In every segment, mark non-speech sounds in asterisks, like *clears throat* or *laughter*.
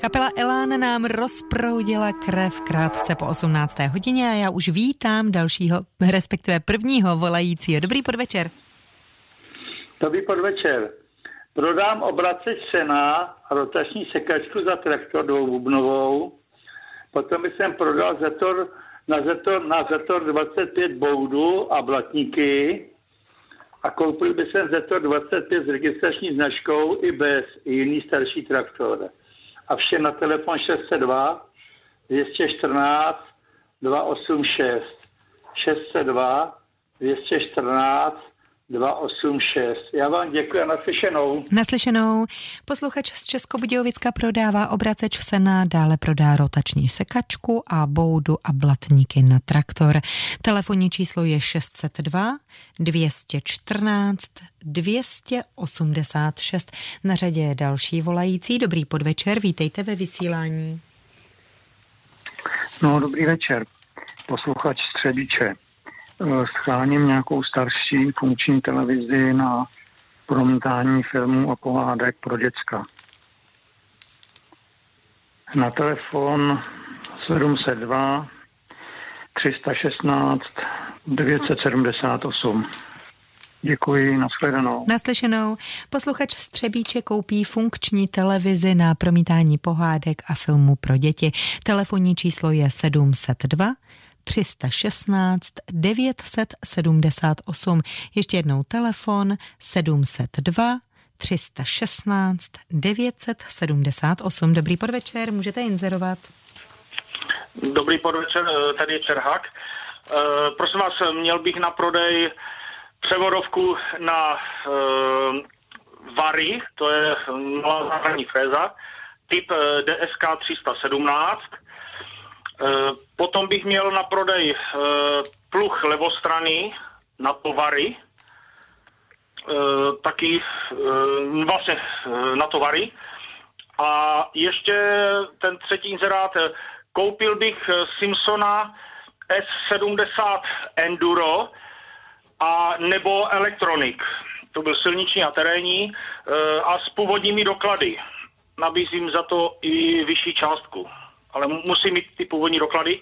Kapela Elán nám rozproudila krev krátce po 18. hodině a já už vítám dalšího, respektive prvního volajícího. Dobrý podvečer. Dobrý podvečer. Prodám obraceč sena a rotační sekačku za traktor dvoububnovou. Potom jsem prodal zetor, na, zetor, na zetor 25 boudů a blatníky a koupil bych jsem zetor 25 s registrační značkou i bez i jiný starší traktor a vše na telefon 602 214 286 602 214 286. Já vám děkuji a naslyšenou. Naslyšenou. Posluchač z Českobudějovicka prodává obraceč sena, dále prodá rotační sekačku a boudu a blatníky na traktor. Telefonní číslo je 602 214 286. Na řadě je další volající. Dobrý podvečer, vítejte ve vysílání. No, dobrý večer. Posluchač Střebíče. Eh, scháním nějakou starší funkční televizi na promítání filmů a pohádek pro děcka. Na telefon 702 316 978. Děkuji, nashledanou. Naslyšenou. Posluchač Střebíče koupí funkční televizi na promítání pohádek a filmů pro děti. Telefonní číslo je 702 316 978. Ještě jednou telefon 702 316 978. Dobrý podvečer, můžete inzerovat. Dobrý podvečer, eh, tady je Čerhák. Eh, prosím vás, měl bych na prodej převodovku na uh, Vary, to je malá záhradní fréza, typ DSK 317, Eh, potom bych měl na prodej eh, pluch levostrany na tovary, eh, taky vlastně na tovary. A ještě ten třetí inzerát, koupil bych Simpsona S70 Enduro a nebo Electronic. To byl silniční a terénní a s původními doklady. Nabízím za to i vyšší částku ale musí mít ty původní doklady.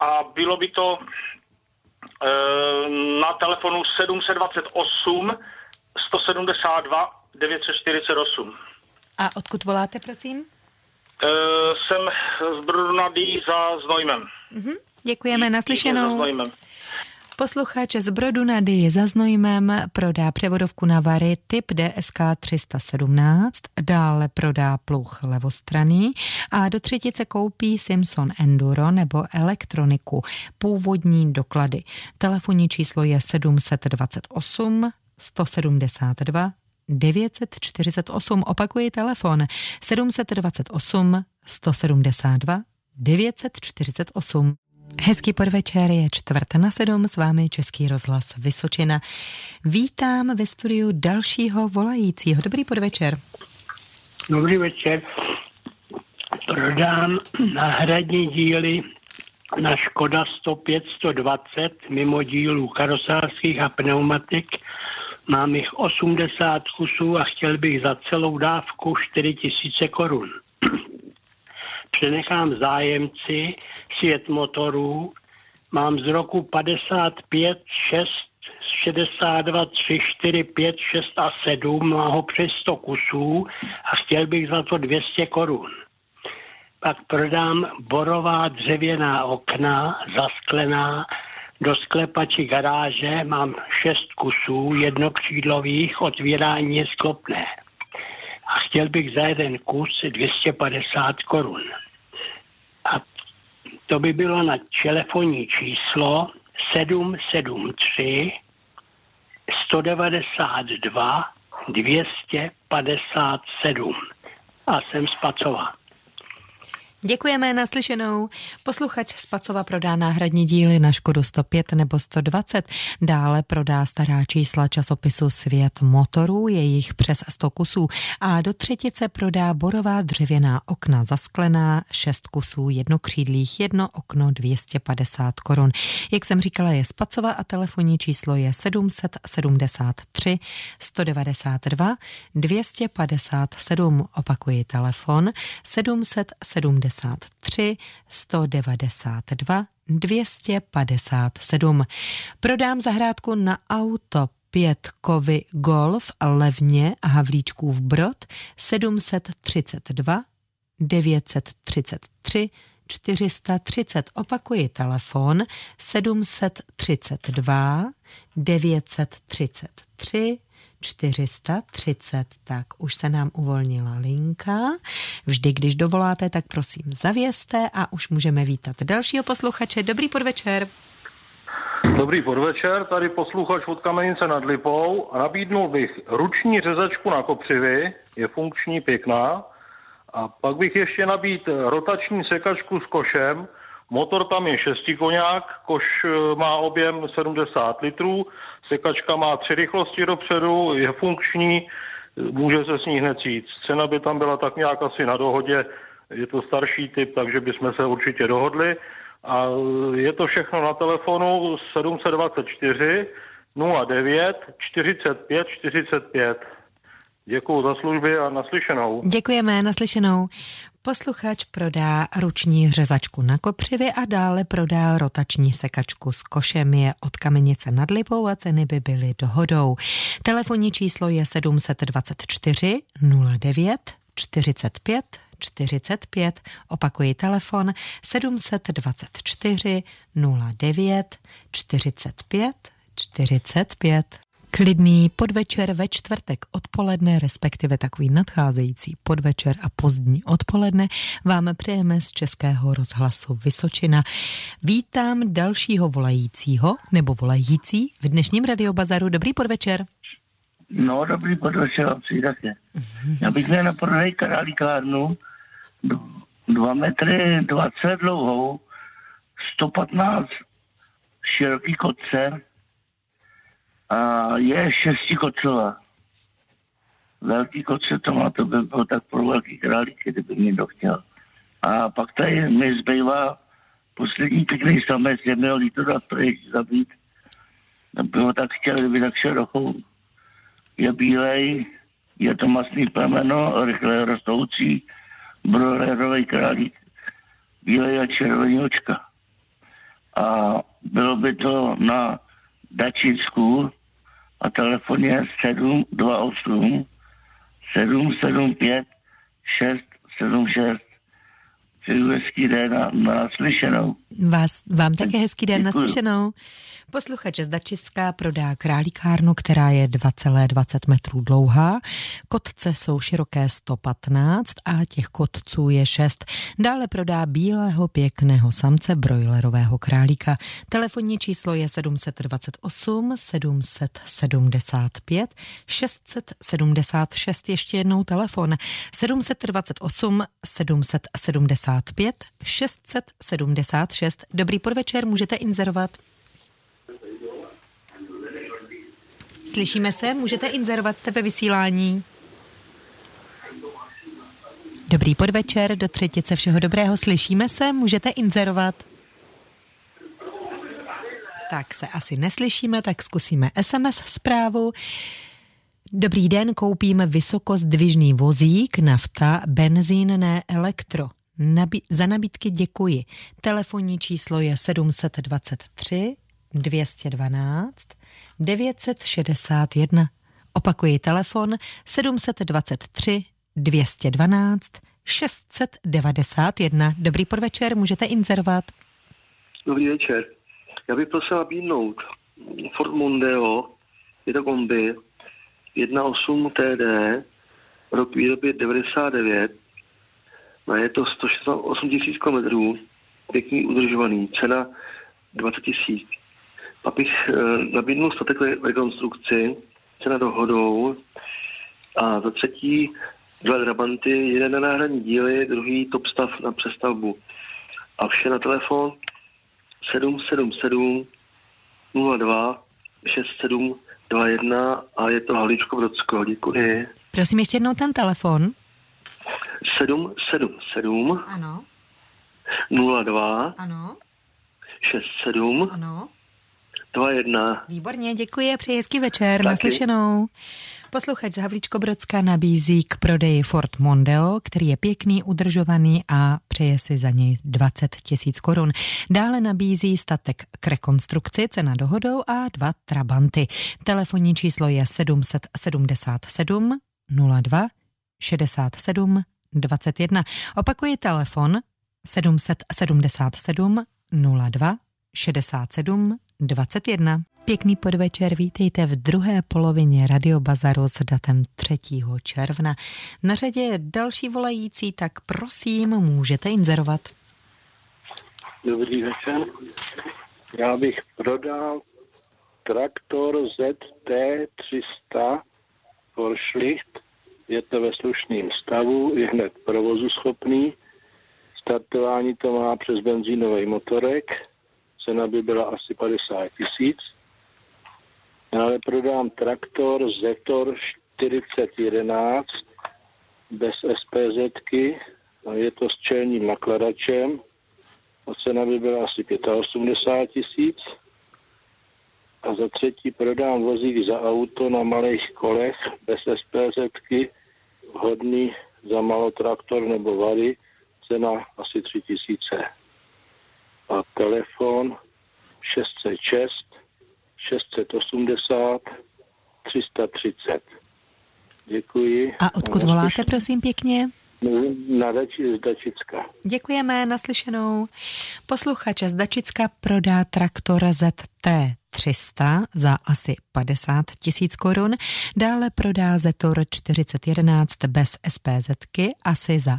A bylo by to e, na telefonu 728 172 948. A odkud voláte, prosím? E, jsem z Brunady za Znojmem. Mhm, děkujeme, naslyšenou. Posluchač z Brodu nad za Znojmem prodá převodovku na Vary typ DSK 317, dále prodá pluch levostraný a do třetice koupí Simpson Enduro nebo elektroniku, původní doklady. Telefonní číslo je 728 172 948. Opakuji telefon 728 172 948. Hezký podvečer, je čtvrt na sedm, s vámi Český rozhlas Vysočina. Vítám ve studiu dalšího volajícího. Dobrý podvečer. Dobrý večer. Prodám náhradní díly na Škoda 105 120 mimo dílů karosářských a pneumatik. Mám jich 80 kusů a chtěl bych za celou dávku 4000 korun přenechám zájemci svět motorů. Mám z roku 55, 6, 62, 3, 4, 5, 6 a 7, má ho přes 100 kusů a chtěl bych za to 200 korun. Pak prodám borová dřevěná okna, zasklená, do sklepači garáže mám 6 kusů jednokřídlových, otvírání je sklopné. A chtěl bych za jeden kus 250 korun. A to by bylo na telefonní číslo 773 192 257 a jsem z. Děkujeme naslyšenou. Posluchač Spacova prodá náhradní díly na Škodu 105 nebo 120. Dále prodá stará čísla časopisu Svět motorů, je jich přes 100 kusů. A do třetice prodá borová dřevěná okna zasklená, 6 kusů jednokřídlých, jedno okno 250 korun. Jak jsem říkala, je Spacova a telefonní číslo je 773 192 257. Opakuji telefon 773 192 257. Prodám zahrádku na auto pětkovy Golf levně Havlíčkův Brod 732 933 430. Opakuji telefon 732 933 430, tak už se nám uvolnila linka. Vždy, když dovoláte, tak prosím zavěste a už můžeme vítat dalšího posluchače. Dobrý podvečer. Dobrý podvečer, tady posluchač od Kamenice nad Lipou. Nabídnul bych ruční řezačku na kopřivy, je funkční, pěkná. A pak bych ještě nabít rotační sekačku s košem. Motor tam je šestikoňák, koš eh, má objem 70 litrů, Sekačka má tři rychlosti dopředu, je funkční, může se s ní hned jít. Cena by tam byla tak nějak asi na dohodě, je to starší typ, takže bychom se určitě dohodli. A je to všechno na telefonu 724 09 45 45. Děkuji za služby a naslyšenou. Děkujeme, naslyšenou. Posluchač prodá ruční řezačku na kopřivy a dále prodá rotační sekačku s košem je od kamenice nad Lipou a ceny by byly dohodou. Telefonní číslo je 724 09 45 45. Opakuji telefon 724 09 45 45. Klidný podvečer ve čtvrtek odpoledne, respektive takový nadcházející podvečer a pozdní odpoledne vám přejeme z Českého rozhlasu Vysočina. Vítám dalšího volajícího nebo volající v dnešním radiobazaru. Dobrý podvečer. No, dobrý podvečer, vám také. *laughs* Já bych měl na prodej králíkárnu 2 metry 20 dlouhou, 115 široký kotce, a je šestikocová. Velký koce to má, to by bylo tak pro velký králík, kdyby někdo chtěl. A pak tady mi zbývá poslední pěkný samec, je měl to dát pryč, zabít. Bylo tak chtěl, kdyby tak široko. Je bílej, je to masný plemeno, rychle rostoucí, broilerový králík, bílej a červený očka. A bylo by to na Dačicku a telefon je 728 775 676. Přeju hezký den na, na slyšenou. Vás, vám také hezký den Děkuju. naslyšenou. Posluchač z Dačická prodá králíkárnu, která je 2,20 metrů dlouhá. Kotce jsou široké 115 a těch kotců je 6. Dále prodá bílého pěkného samce brojlerového králíka. Telefonní číslo je 728 775 676. Ještě jednou telefon 728 775 676. Dobrý podvečer, můžete inzerovat. Slyšíme se? Můžete inzerovat, jste ve vysílání. Dobrý podvečer, do třetice všeho dobrého. Slyšíme se? Můžete inzerovat. Tak se asi neslyšíme, tak zkusíme SMS zprávu. Dobrý den, koupím vysokozdvižný vozík, nafta, benzín, ne elektro. Nabi- za nabídky děkuji. Telefonní číslo je 723 212 961. Opakuji telefon 723 212 691. Dobrý podvečer, můžete inzerovat. Dobrý večer. Já bych prosil nabídnout Ford Mondeo, je to kombi, 1.8 TD, rok výroby 99, a je to 168 tisíc km, pěkný udržovaný, cena 20 tisíc abych eh, nabídnul statek rekonstrukci, cena dohodou a za třetí dva drabanty, jeden na náhradní díly, druhý top stav na přestavbu. A vše na telefon 777 02 6721 a je to Haličko Brodsko. Děkuji. Prosím ještě jednou ten telefon. 777 Ano, 02 ano, 67 ano. 21. Výborně, děkuji a přeji hezký večer. Taky. Naslyšenou. Posluchač z Havlíčko Brodská nabízí k prodeji Ford Mondeo, který je pěkný, udržovaný a přeje si za něj 20 tisíc korun. Dále nabízí statek k rekonstrukci, cena dohodou a dva Trabanty. Telefonní číslo je 777 02 67 21. Opakuji telefon 777 02 67 21. Pěkný podvečer, vítejte v druhé polovině Radiobazaru s datem 3. června. Na řadě je další volající, tak prosím, můžete inzerovat. Dobrý večer. Já bych prodal traktor ZT300 Forschlicht. Je to ve slušném stavu, je hned provozu schopný. Startování to má přes benzínový motorek. Cena by byla asi 50 tisíc. Dále prodám traktor Zetor 4011 bez SPZky. Je to s čelním nakladačem. Cena by byla asi 85 tisíc. A za třetí prodám vozík za auto na malých kolech bez SPZky, vhodný za malotraktor nebo vary, cena asi 3 tisíce. A telefon 606 680 330. Děkuji. A odkud voláte, prosím pěkně? Na Dači, z Dačicka. Děkujeme, naslyšenou. Posluchač z Dačicka prodá traktor ZT 300 za asi 50 tisíc korun. Dále prodá Zetor 4011 bez SPZky asi za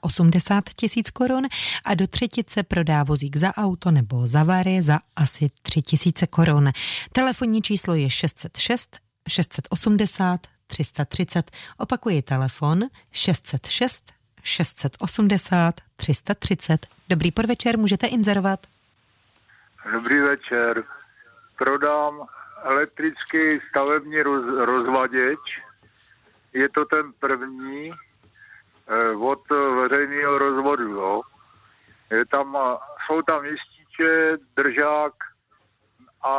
85 tisíc korun a do třetice prodá vozík za auto nebo za vary za asi 3 tisíce korun. Telefonní číslo je 606 680 330. Opakuji telefon 606 680 330. Dobrý podvečer, můžete inzerovat. Dobrý večer. Prodám elektrický stavební roz, rozvaděč. Je to ten první eh, od veřejného rozvodu. Jo. Je tam, eh, jsou tam jističe, držák a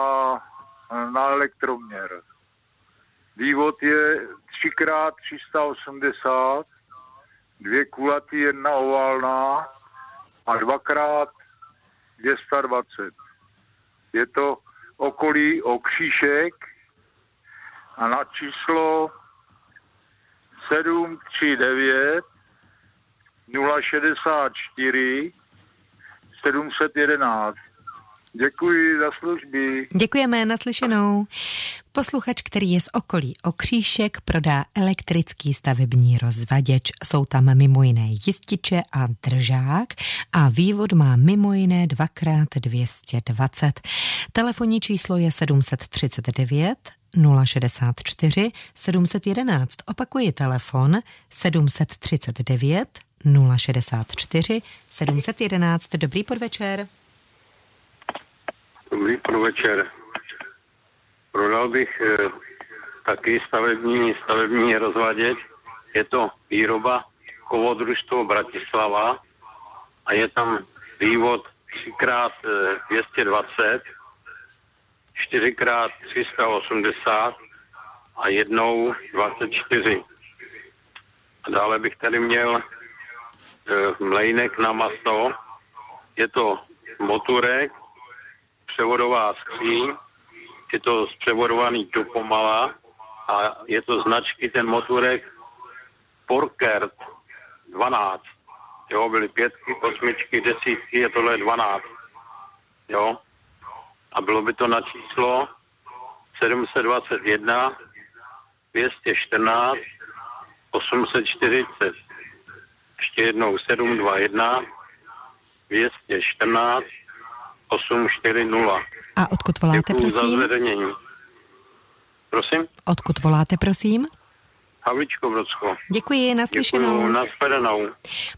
eh, na elektroměr. Vývod je 3x380, dvě kulatý, jedna oválná a dvakrát 220. Je to okolí Okříšek a na číslo 739 064 711. Děkuji za služby. Děkujeme, naslyšenou. Posluchač, který je z okolí Okříšek, prodá elektrický stavební rozvaděč. Jsou tam mimo jiné jističe a držák a vývod má mimo jiné 2x220. Telefonní číslo je 739 064 711. Opakuji telefon 739 064 711. Dobrý podvečer. Dobrý podvečer. Prodal bych e, taky stavební, stavební rozvaděč. Je to výroba kovodružstvo Bratislava a je tam vývod 3x220, 4x380 a jednou 24. A dále bych tady měl e, mlejnek na maso. Je to moturek, převodová skříň, je to zpřevodovaný Tupomala a je to značky ten motorek Porkert 12. Jo, byly pětky, osmičky, desítky, je tohle 12. Jo. A bylo by to na číslo 721 214 840. Ještě jednou 721 214 840. A odkud voláte, Děkuju za prosím? zveřejnění. Prosím? Odkud voláte, prosím? Havlíčko-Brodsko. Děkuji, naslyšenou. Děkuji, nashledanou.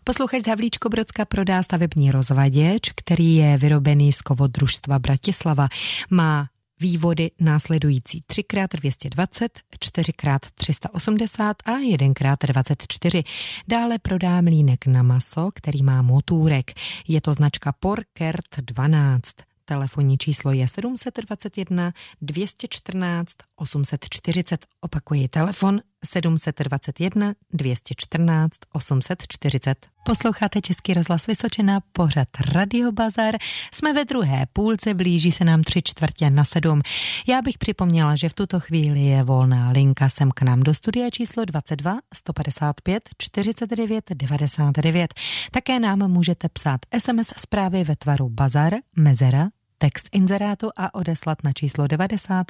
Posluchač z Havlíčko-Brodska prodá stavební rozvaděč, který je vyrobený z kovodružstva Bratislava. Má vývody následující 3x220, 4x380 a 1x24. Dále prodá mlínek na maso, který má motůrek. Je to značka Porkert 12. Telefonní číslo je 721 214 840. Opakuji telefon 721 214 840. Posloucháte Český rozhlas Vysočina, pořad Radio Bazar. Jsme ve druhé půlce, blíží se nám tři čtvrtě na sedm. Já bych připomněla, že v tuto chvíli je volná linka sem k nám do studia číslo 22 155 49 99. Také nám můžete psát SMS zprávy ve tvaru Bazar, Mezera, text inzerátu a odeslat na číslo 90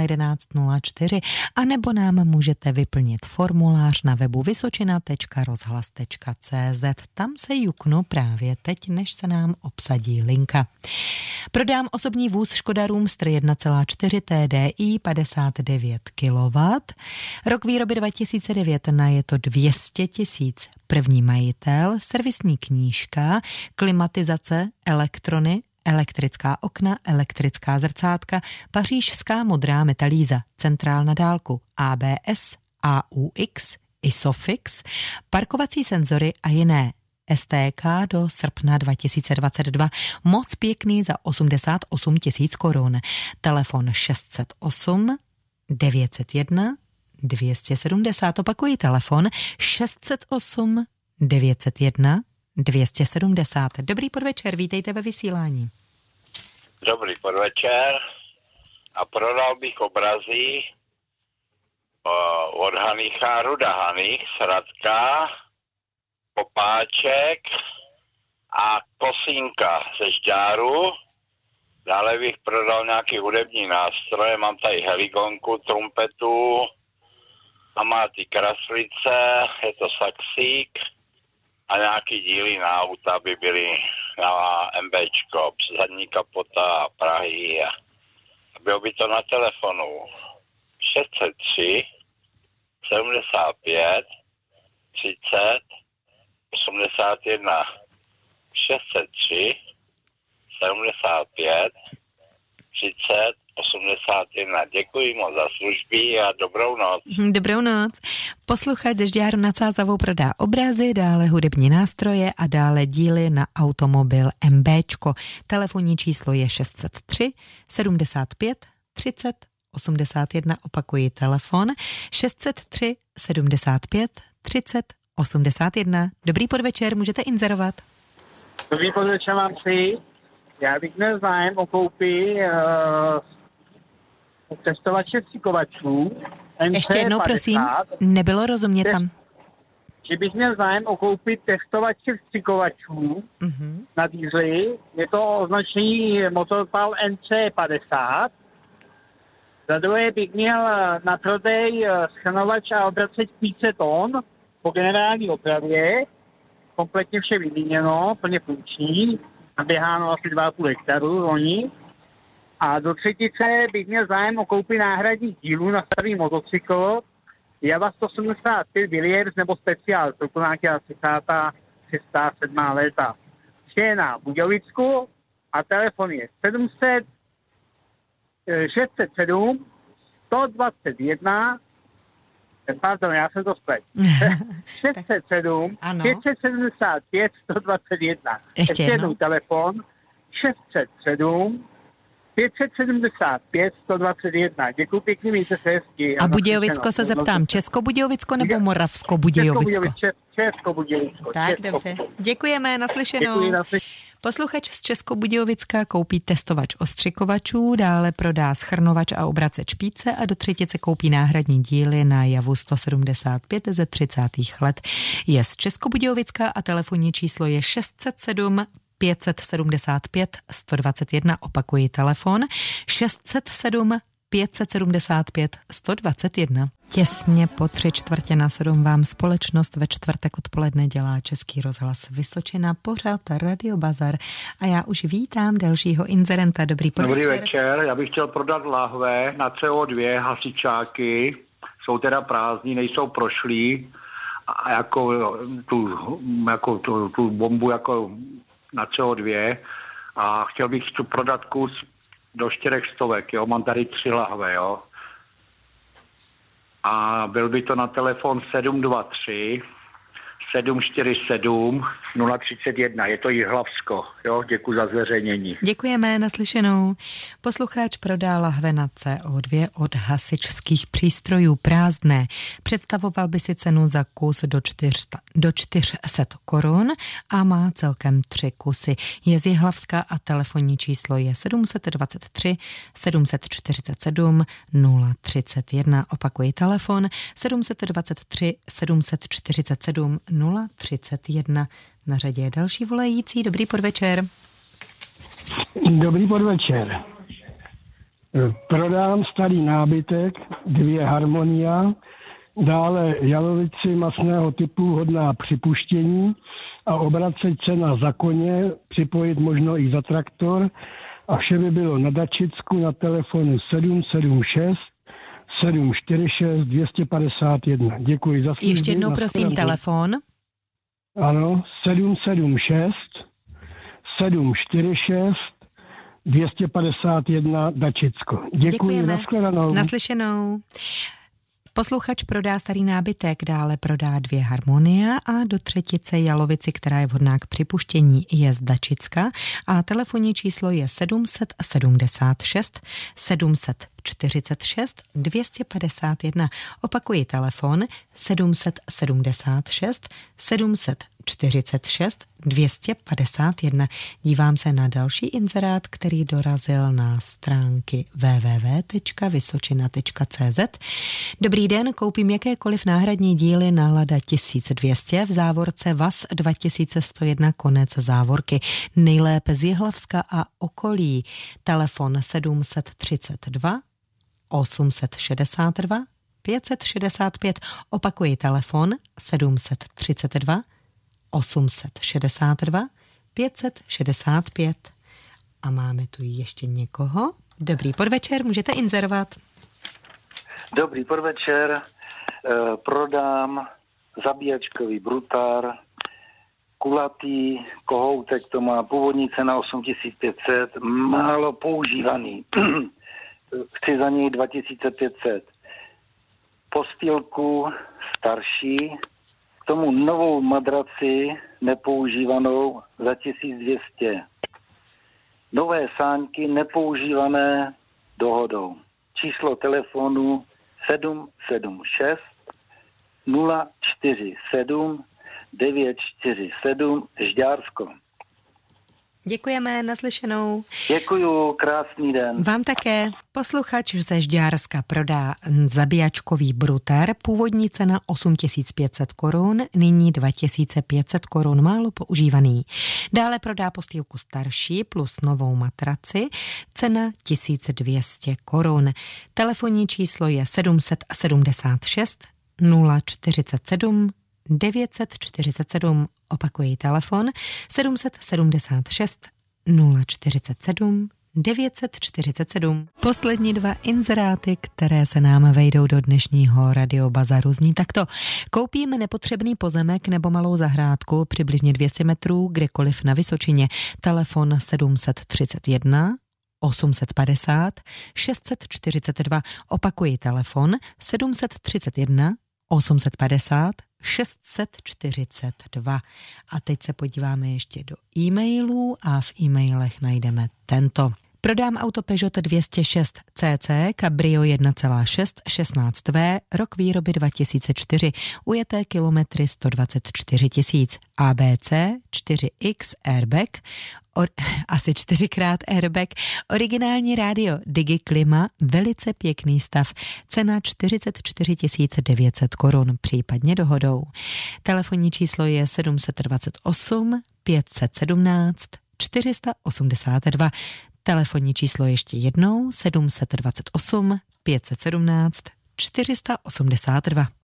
011 04 a nebo nám můžete vyplnit formulář na webu vysočina.rozhlas.cz. Tam se juknu právě teď, než se nám obsadí linka. Prodám osobní vůz Škoda Roomster 1,4 TDI 59 kW. Rok výroby 2009 na je to 200 tisíc. První majitel, servisní knížka, klimatizace, elektrony, elektrická okna, elektrická zrcátka, pařížská modrá metalíza, centrál na dálku, ABS, AUX, ISOFIX, parkovací senzory a jiné. STK do srpna 2022. Moc pěkný za 88 tisíc korun. Telefon 608 901 270. Opakuji telefon 608 901 270. Dobrý podvečer, vítejte ve vysílání. Dobrý podvečer a prodal bych obrazy od Hanicha Ruda Hanich, Sradka, Popáček a Kosínka ze Žďáru. Dále bych prodal nějaký hudební nástroje, mám tady heligonku, trumpetu a má ty kraslice, je to saxík a nějaký díly na auta by byly na MBčko, zadní kapota Prahy a bylo by to na telefonu. 603 75 30 81 603 75 30 81. Děkuji moc za služby a dobrou noc. Dobrou noc. Posluchač ze Žďáru nad Sázavou prodá obrazy, dále hudební nástroje a dále díly na automobil MBčko. Telefonní číslo je 603 75 30 81. Opakuji telefon 603 75 30 81. Dobrý podvečer, můžete inzerovat. Dobrý podvečer vám přeji. Já bych měl zájem o koupi uh, testovače vstřikovačů. Ještě jednou, prosím, nebylo rozumět tam. Že bych měl zájem o koupit testovače vstřikovačů uh-huh. na dýzly. Je to označení Motorpal NC50. Za druhé bych měl na prodej eh, schranovač a obraceč 500 ton po generální opravě. Kompletně vše vyměněno, plně funkční. Naběháno asi 2,5 hektaru loni. A do třetice bych měl zájem o koupi náhradních dílů na starý motocykl Java 175 Williams nebo speciál, to je nějaká 30. 607 léta. Vše je na Budějovicku a telefon je 700 607 121 Pardon, já jsem to splet. 607 575 121. Ještě jednou telefon 607 575 121. Děkuji pěkně, mějte se hezky. A Budějovicko se zeptám, Česko-Budějovicko nebo Moravsko-Budějovicko? Česko-Budějovicko. Tak, Česko. dobře. Děkujeme, naslyšenou. Děkuji, naslyšenou. Posluchač z Českobudějovicka koupí testovač ostřikovačů, dále prodá schrnovač a obrace špíce a do třetice koupí náhradní díly na javu 175 ze 30. let. Je z Českobudějovicka a telefonní číslo je 607 575 121, opakuji telefon, 607 575 121. Těsně po tři čtvrtě na sedm vám společnost ve čtvrtek odpoledne dělá Český rozhlas Vysočina, pořád Radio Bazar a já už vítám dalšího inzerenta. Dobrý podvečer. Dobrý večer, já bych chtěl prodat lahve na CO2 hasičáky jsou teda prázdní, nejsou prošlí a jako tu, jako tu, tu bombu jako na CO2 a chtěl bych tu prodat kus do čtyřech stovek, jo, mám tady tři lahve, jo. A byl by to na telefon 723 747 031. Je to Jihlavsko. Jo, děkuji za zveřejnění. Děkujeme, naslyšenou. Posluchač prodá lahve na CO2 od hasičských přístrojů prázdné. Představoval by si cenu za kus do, 400, do 400 korun a má celkem tři kusy. Je z Jihlavska a telefonní číslo je 723 747 031. Opakuji telefon 723 747 031. Na řadě je další volající. Dobrý podvečer. Dobrý podvečer. Prodám starý nábytek, dvě harmonia, dále jalovici masného typu hodná připuštění a obracet se na zakoně, připojit možno i za traktor a vše by bylo na Dačicku na telefonu 776 746 251. Děkuji za. Ještě jednou prosím telefon. Ano, 776 746 251 Dačicko. Děkuji, Děkujeme. Naschledanou. Naslyšenou. Posluchač prodá starý nábytek, dále prodá dvě harmonia a do třetice jalovici, která je vhodná k připuštění, je z Dačicka a telefonní číslo je 776 746 251. Opakuji telefon 776 746 251. Dívám se na další inzerát, který dorazil na stránky www.vysočina.cz. Dobrý den, koupím jakékoliv náhradní díly na Lada 1200 v závorce VAS 2101 konec závorky. Nejlépe z Jihlavska a okolí. Telefon 732 862 565. Opakuji telefon 732 862 565. A máme tu ještě někoho. Dobrý podvečer, můžete inzerovat. Dobrý podvečer, e, prodám zabíjačkový brutár, kulatý kohoutek, to má původní cena 8500, málo používaný. *clears throat* Chci za něj 2500. Postýlku starší, k tomu novou madraci nepoužívanou za 1200. Nové sánky nepoužívané dohodou. Číslo telefonu 776 047 947 Žďársko. Děkujeme, naslyšenou. Děkuju, krásný den. Vám také. Posluchač ze Žďárska prodá zabíjačkový bruter, původní cena 8500 korun, nyní 2500 korun, málo používaný. Dále prodá postýlku starší plus novou matraci, cena 1200 korun. Telefonní číslo je 776 047 947, opakuji telefon, 776 047 947. Poslední dva inzeráty, které se nám vejdou do dnešního radiobazaru, zní takto. Koupíme nepotřebný pozemek nebo malou zahrádku přibližně 200 metrů kdekoliv na Vysočině. Telefon 731 850 642. Opakuji telefon 731 850 642. A teď se podíváme ještě do e-mailů a v e-mailech najdeme tento. Prodám auto Peugeot 206 CC Cabrio 1,6 16V, rok výroby 2004, ujeté kilometry 124 tisíc, ABC 4X airbag, or, *laughs* asi čtyřikrát airbag, originální rádio Digi Klima, velice pěkný stav, cena 44 900 korun, případně dohodou. Telefonní číslo je 728 517 482. Telefonní číslo ještě jednou 728 517 482.